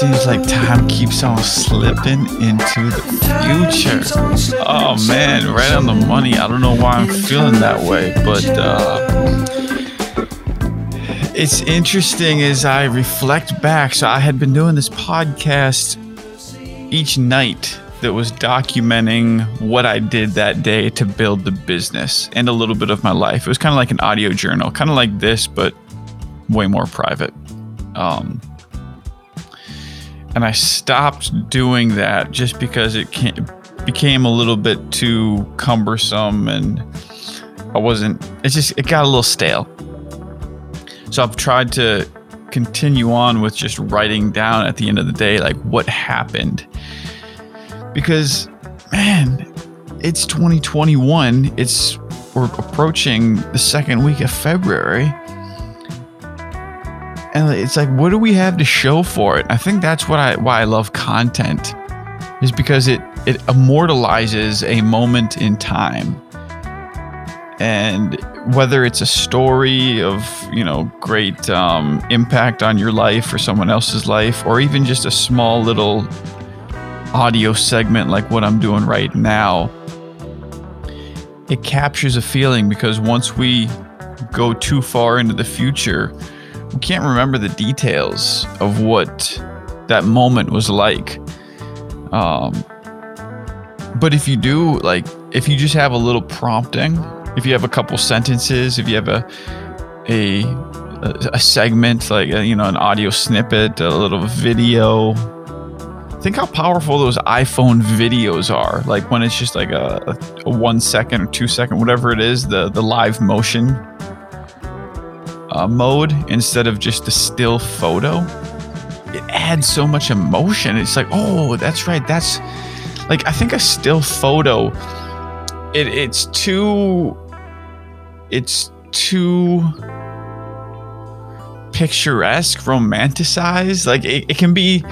Seems like time keeps on slipping into the future. Oh man, right on the money. I don't know why I'm feeling that way, but uh, it's interesting as I reflect back. So I had been doing this podcast each night that was documenting what I did that day to build the business and a little bit of my life. It was kind of like an audio journal, kind of like this, but way more private. Um, and I stopped doing that just because it ca- became a little bit too cumbersome and I wasn't, it just, it got a little stale. So I've tried to continue on with just writing down at the end of the day, like what happened. Because, man, it's 2021. It's, we're approaching the second week of February. And it's like, what do we have to show for it? I think that's what I, why I love content is because it, it immortalizes a moment in time and whether it's a story of you know great um, impact on your life or someone else's life or even just a small little audio segment like what i'm doing right now it captures a feeling because once we go too far into the future we can't remember the details of what that moment was like um, but if you do like if you just have a little prompting if you have a couple sentences, if you have a a a segment like you know an audio snippet, a little video. Think how powerful those iPhone videos are. Like when it's just like a, a one second or two second, whatever it is, the the live motion uh, mode instead of just the still photo. It adds so much emotion. It's like, oh, that's right. That's like I think a still photo it, it's too it's too picturesque romanticized like it, it can be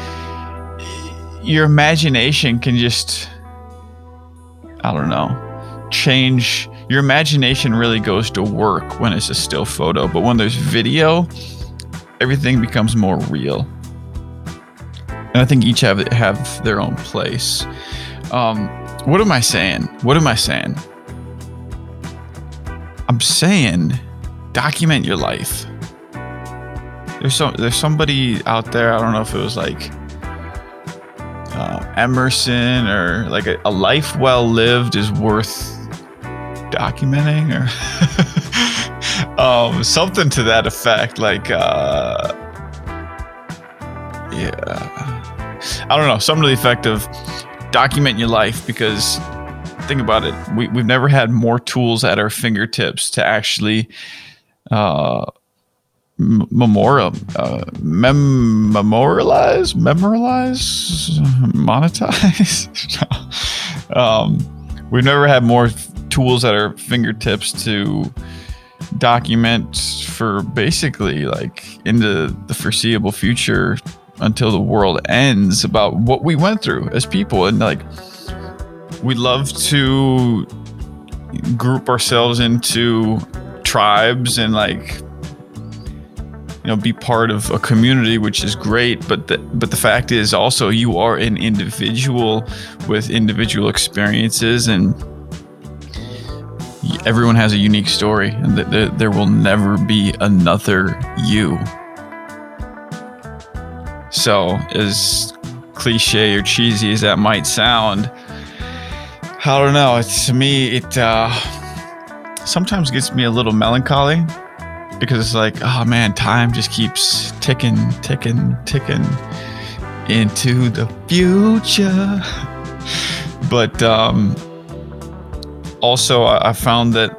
your imagination can just i don't know change your imagination really goes to work when it's a still photo but when there's video everything becomes more real and i think each have have their own place um, what am I saying? What am I saying? I'm saying document your life. There's some there's somebody out there, I don't know if it was like uh, Emerson or like a, a life well lived is worth documenting or um, something to that effect. Like, uh, yeah, I don't know, something to the effect of document your life because think about it we, we've never had more tools at our fingertips to actually uh, memorial, uh, mem- memorialize, memorialize, monetize. um, we've never had more tools at our fingertips to document for basically like into the foreseeable future until the world ends about what we went through as people. And like we love to group ourselves into tribes and like you know be part of a community which is great. But the but the fact is also you are an individual with individual experiences and everyone has a unique story and th- th- there will never be another you so, as cliche or cheesy as that might sound, I don't know. It's, to me, it uh, sometimes gets me a little melancholy because it's like, oh man, time just keeps ticking, ticking, ticking into the future. but um, also, I, found that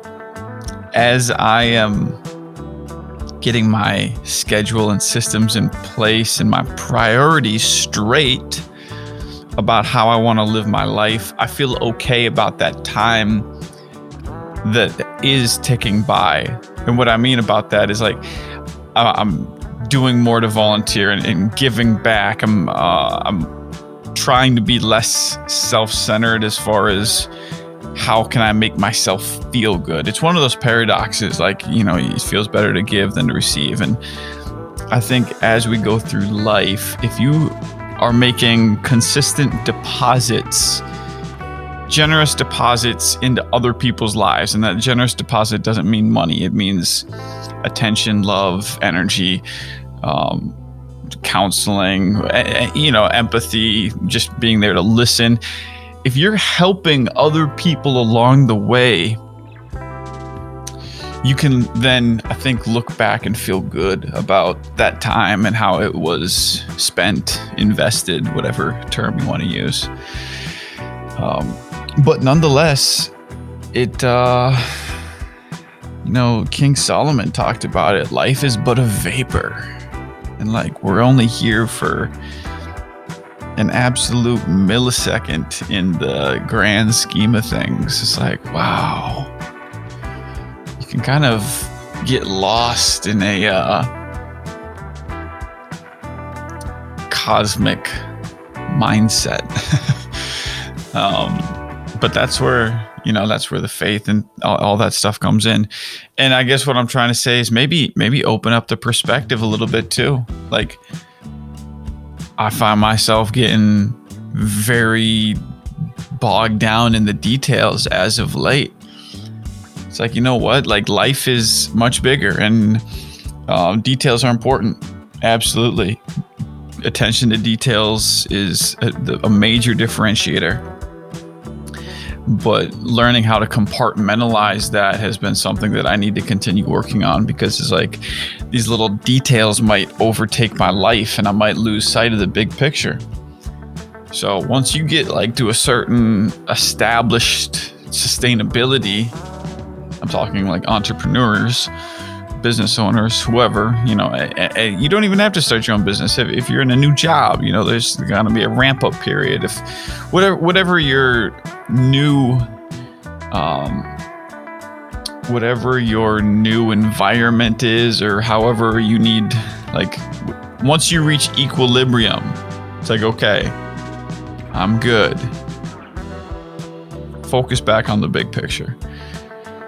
as I am getting my schedule and systems in place and my priorities straight, about how I want to live my life. I feel okay about that time that is ticking by. And what I mean about that is like I'm doing more to volunteer and, and giving back. I'm uh, I'm trying to be less self-centered as far as how can I make myself feel good? It's one of those paradoxes, like, you know, it feels better to give than to receive. And I think as we go through life, if you are making consistent deposits, generous deposits into other people's lives, and that generous deposit doesn't mean money, it means attention, love, energy, um, counseling, you know, empathy, just being there to listen if you're helping other people along the way, you can then, I think, look back and feel good about that time and how it was spent, invested, whatever term you want to use. Um, but nonetheless, it, uh, you know, King Solomon talked about it. Life is but a vapor. And like, we're only here for an absolute millisecond in the grand scheme of things. It's like, wow. You can kind of get lost in a uh, cosmic mindset. um, but that's where you know that's where the faith and all, all, that stuff comes in and i guess what i'm trying to say is maybe maybe open up the perspective a little bit too like I find myself getting very bogged down in the details as of late. It's like, you know what? Like, life is much bigger and um, details are important. Absolutely. Attention to details is a, a major differentiator but learning how to compartmentalize that has been something that I need to continue working on because it's like these little details might overtake my life and I might lose sight of the big picture. So once you get like to a certain established sustainability, I'm talking like entrepreneurs, business owners, whoever, you know, you don't even have to start your own business. If, if you're in a new job, you know, there's going to be a ramp up period. If whatever, whatever your new um, whatever your new environment is or however you need like once you reach equilibrium it's like okay i'm good focus back on the big picture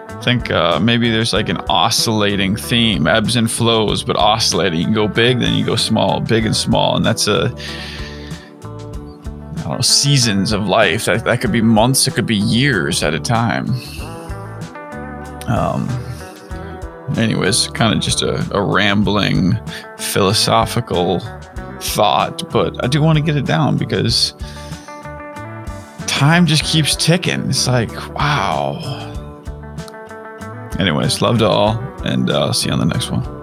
I think uh, maybe there's like an oscillating theme, ebbs and flows, but oscillating. You can go big, then you go small, big and small, and that's a know, seasons of life. That, that could be months, it could be years at a time. Um, anyways, kind of just a, a rambling philosophical thought, but I do want to get it down because time just keeps ticking. It's like, wow. Anyways, love to all, and uh, see you on the next one.